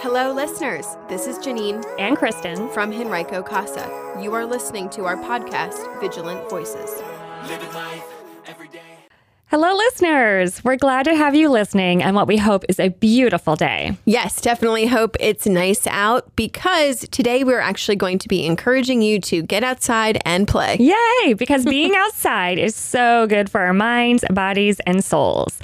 Hello, listeners. This is Janine and Kristen from Henrico Casa. You are listening to our podcast, Vigilant Voices. Hello, listeners. We're glad to have you listening and what we hope is a beautiful day. Yes, definitely hope it's nice out because today we're actually going to be encouraging you to get outside and play. Yay! Because being outside is so good for our minds, bodies, and souls.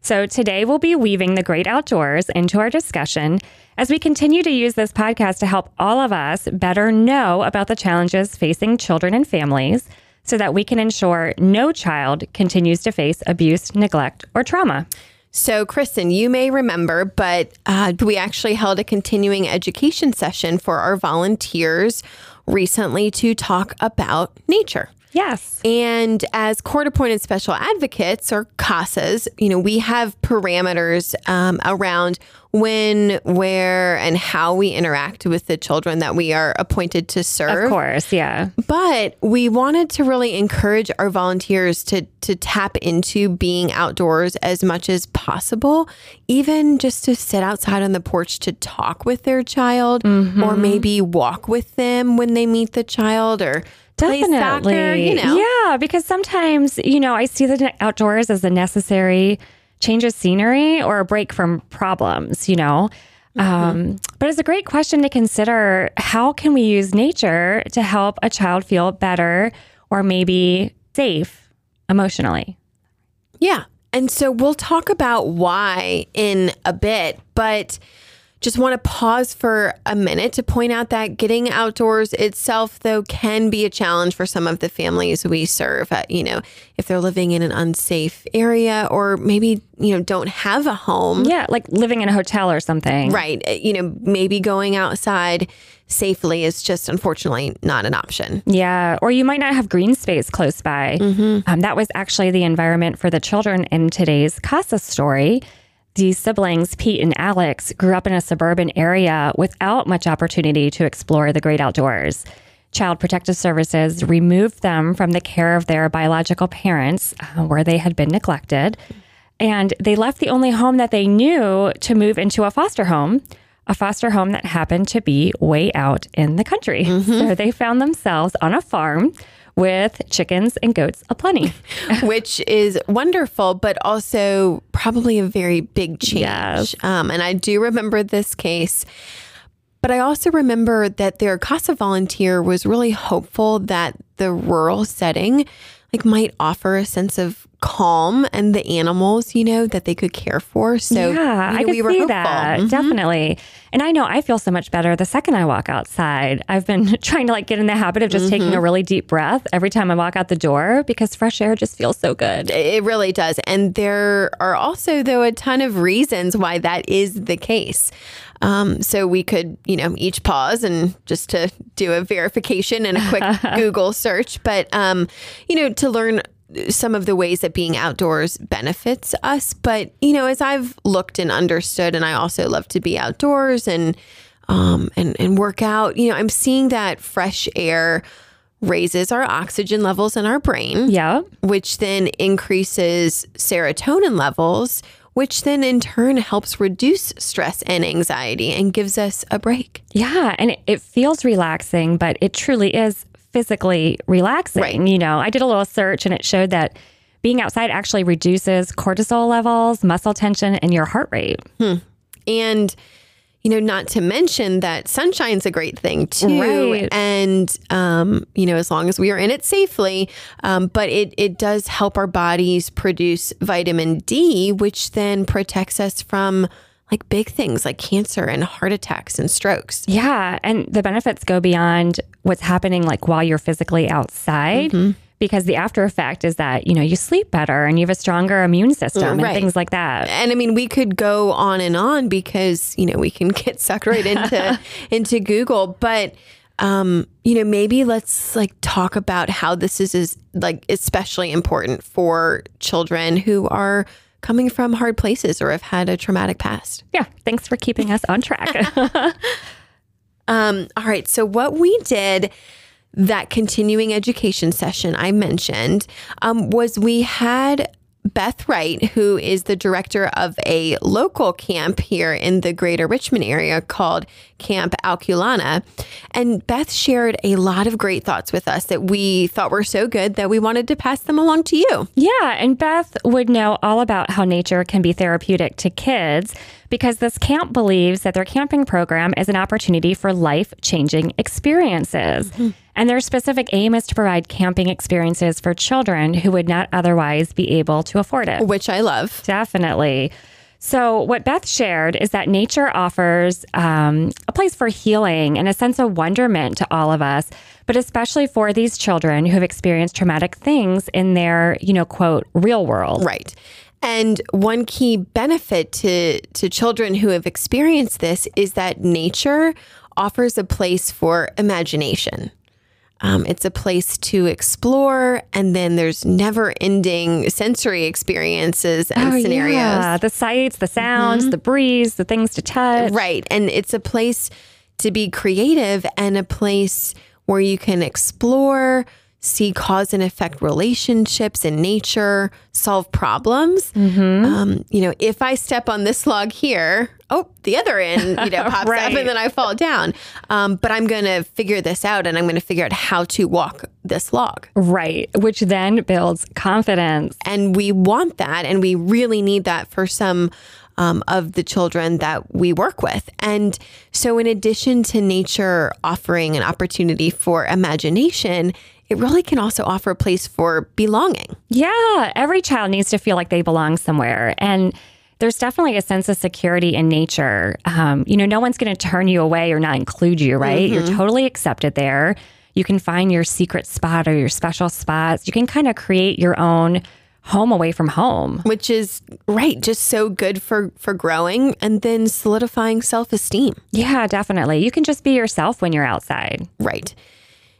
So today we'll be weaving the great outdoors into our discussion as we continue to use this podcast to help all of us better know about the challenges facing children and families so that we can ensure no child continues to face abuse, neglect, or trauma. So, Kristen, you may remember, but uh, we actually held a continuing education session for our volunteers recently to talk about nature. Yes. And as court appointed special advocates or CASAs, you know, we have parameters um, around when, where, and how we interact with the children that we are appointed to serve. Of course, yeah. But we wanted to really encourage our volunteers to to tap into being outdoors as much as possible, even just to sit outside on the porch to talk with their child mm-hmm. or maybe walk with them when they meet the child or Definitely. Soccer, you know. Yeah, because sometimes, you know, I see the outdoors as a necessary change of scenery or a break from problems, you know. Mm-hmm. Um, but it's a great question to consider how can we use nature to help a child feel better or maybe safe emotionally? Yeah. And so we'll talk about why in a bit, but just want to pause for a minute to point out that getting outdoors itself, though, can be a challenge for some of the families we serve. Uh, you know, if they're living in an unsafe area or maybe, you know, don't have a home. Yeah, like living in a hotel or something. Right. Uh, you know, maybe going outside safely is just unfortunately not an option. Yeah. Or you might not have green space close by. Mm-hmm. Um, that was actually the environment for the children in today's CASA story. These siblings, Pete and Alex, grew up in a suburban area without much opportunity to explore the great outdoors. Child Protective Services removed them from the care of their biological parents, uh, where they had been neglected. And they left the only home that they knew to move into a foster home, a foster home that happened to be way out in the country. Mm-hmm. So they found themselves on a farm with chickens and goats aplenty, which is wonderful, but also probably a very big change. Yes. Um, and I do remember this case. But I also remember that their CASA volunteer was really hopeful that the rural setting like might offer a sense of calm and the animals, you know, that they could care for. So yeah, you know, I could we were see hopeful. that mm-hmm. definitely. And I know I feel so much better the second I walk outside. I've been trying to like get in the habit of just mm-hmm. taking a really deep breath every time I walk out the door because fresh air just feels so good. It really does. And there are also though a ton of reasons why that is the case. Um, so we could, you know, each pause and just to do a verification and a quick Google search, but um, you know, to learn some of the ways that being outdoors benefits us. But, you know, as I've looked and understood, and I also love to be outdoors and, um, and, and work out, you know, I'm seeing that fresh air raises our oxygen levels in our brain. Yeah. Which then increases serotonin levels, which then in turn helps reduce stress and anxiety and gives us a break. Yeah. And it, it feels relaxing, but it truly is physically relaxing. Right. You know, I did a little search and it showed that being outside actually reduces cortisol levels, muscle tension, and your heart rate. Hmm. And you know, not to mention that sunshine's a great thing too. Right. And, um, you know, as long as we are in it safely, um, but it, it does help our bodies produce vitamin D, which then protects us from like big things like cancer and heart attacks and strokes. Yeah. And the benefits go beyond what's happening like while you're physically outside. Mm-hmm. Because the after effect is that, you know, you sleep better and you have a stronger immune system right. and things like that. And I mean, we could go on and on because, you know, we can get sucked right into into Google. But um, you know, maybe let's like talk about how this is, is like especially important for children who are coming from hard places or have had a traumatic past. Yeah. Thanks for keeping us on track. um, all right. So, what we did that continuing education session I mentioned um, was we had Beth Wright, who is the director of a local camp here in the greater Richmond area called Camp Alkulana. And Beth shared a lot of great thoughts with us that we thought were so good that we wanted to pass them along to you. Yeah, and Beth would know all about how nature can be therapeutic to kids because this camp believes that their camping program is an opportunity for life changing experiences. Mm-hmm. And their specific aim is to provide camping experiences for children who would not otherwise be able to afford it. Which I love. Definitely. So, what Beth shared is that nature offers um, a place for healing and a sense of wonderment to all of us, but especially for these children who have experienced traumatic things in their, you know, quote, real world. Right. And one key benefit to, to children who have experienced this is that nature offers a place for imagination. Um, it's a place to explore, and then there's never ending sensory experiences and oh, scenarios. Yeah. The sights, the sounds, mm-hmm. the breeze, the things to touch. Right. And it's a place to be creative and a place where you can explore, see cause and effect relationships in nature, solve problems. Mm-hmm. Um, you know, if I step on this log here, oh, the other end, you know, pops right. up and then I fall down. Um, but I'm going to figure this out and I'm going to figure out how to walk this log. Right. Which then builds confidence. And we want that. And we really need that for some um, of the children that we work with. And so, in addition to nature offering an opportunity for imagination, it really can also offer a place for belonging. Yeah, every child needs to feel like they belong somewhere. And there's definitely a sense of security in nature. Um, you know, no one's going to turn you away or not include you, right? Mm-hmm. You're totally accepted there. You can find your secret spot or your special spots. You can kind of create your own home away from home which is right just so good for for growing and then solidifying self-esteem yeah definitely you can just be yourself when you're outside right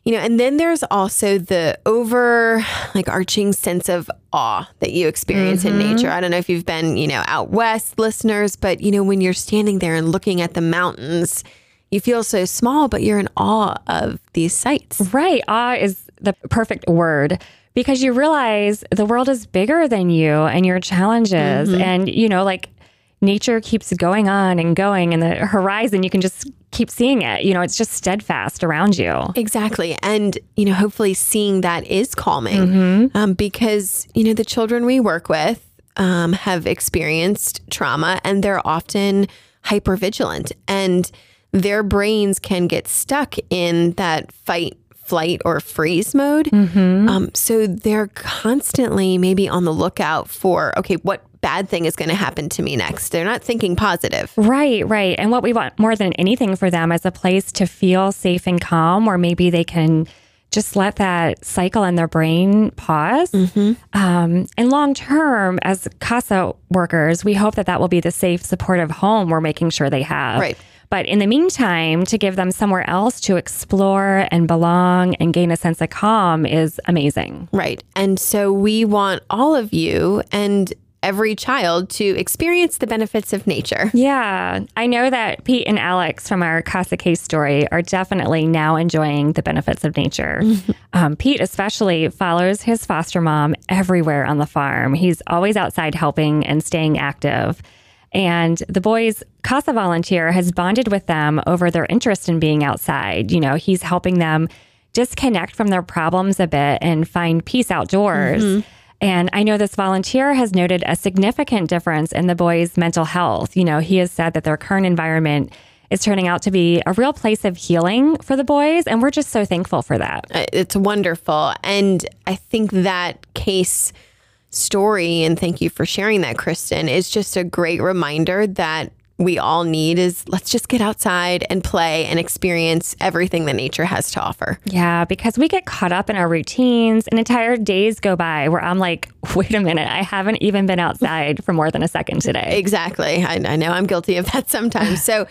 you know, and then there's also the over like arching sense of awe that you experience mm-hmm. in nature. I don't know if you've been, you know, out west listeners, but you know, when you're standing there and looking at the mountains, you feel so small, but you're in awe of these sights. Right. Awe is the perfect word because you realize the world is bigger than you and your challenges. Mm-hmm. And, you know, like nature keeps going on and going and the horizon you can just keep seeing it you know it's just steadfast around you exactly and you know hopefully seeing that is calming mm-hmm. um, because you know the children we work with um, have experienced trauma and they're often hyper vigilant and their brains can get stuck in that fight flight or freeze mode. Mm-hmm. Um, so they're constantly maybe on the lookout for, okay, what bad thing is going to happen to me next. They're not thinking positive. Right, right. And what we want more than anything for them is a place to feel safe and calm where maybe they can just let that cycle in their brain pause. Mm-hmm. Um, and long term, as CASA workers, we hope that that will be the safe, supportive home we're making sure they have. Right. But in the meantime, to give them somewhere else to explore and belong and gain a sense of calm is amazing. Right. And so we want all of you and every child to experience the benefits of nature. Yeah. I know that Pete and Alex from our Casa Case story are definitely now enjoying the benefits of nature. um, Pete, especially, follows his foster mom everywhere on the farm. He's always outside helping and staying active. And the boys' Casa volunteer has bonded with them over their interest in being outside. You know, he's helping them disconnect from their problems a bit and find peace outdoors. Mm-hmm. And I know this volunteer has noted a significant difference in the boys' mental health. You know, he has said that their current environment is turning out to be a real place of healing for the boys. And we're just so thankful for that. Uh, it's wonderful. And I think that case story, and thank you for sharing that, Kristen, is just a great reminder that we all need is let's just get outside and play and experience everything that nature has to offer. Yeah, because we get caught up in our routines and entire days go by where I'm like, wait a minute, I haven't even been outside for more than a second today. Exactly. I, I know I'm guilty of that sometimes. so,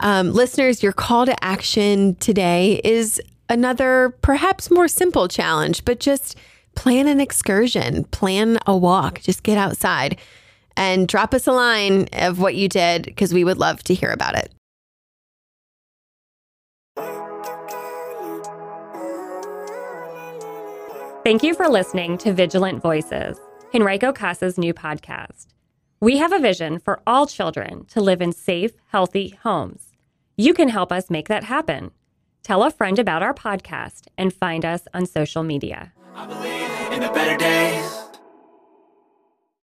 um, listeners, your call to action today is another perhaps more simple challenge, but just plan an excursion, plan a walk, just get outside and drop us a line of what you did because we would love to hear about it. Thank you for listening to Vigilant Voices. Henrico Casa's new podcast. We have a vision for all children to live in safe, healthy homes. You can help us make that happen. Tell a friend about our podcast and find us on social media.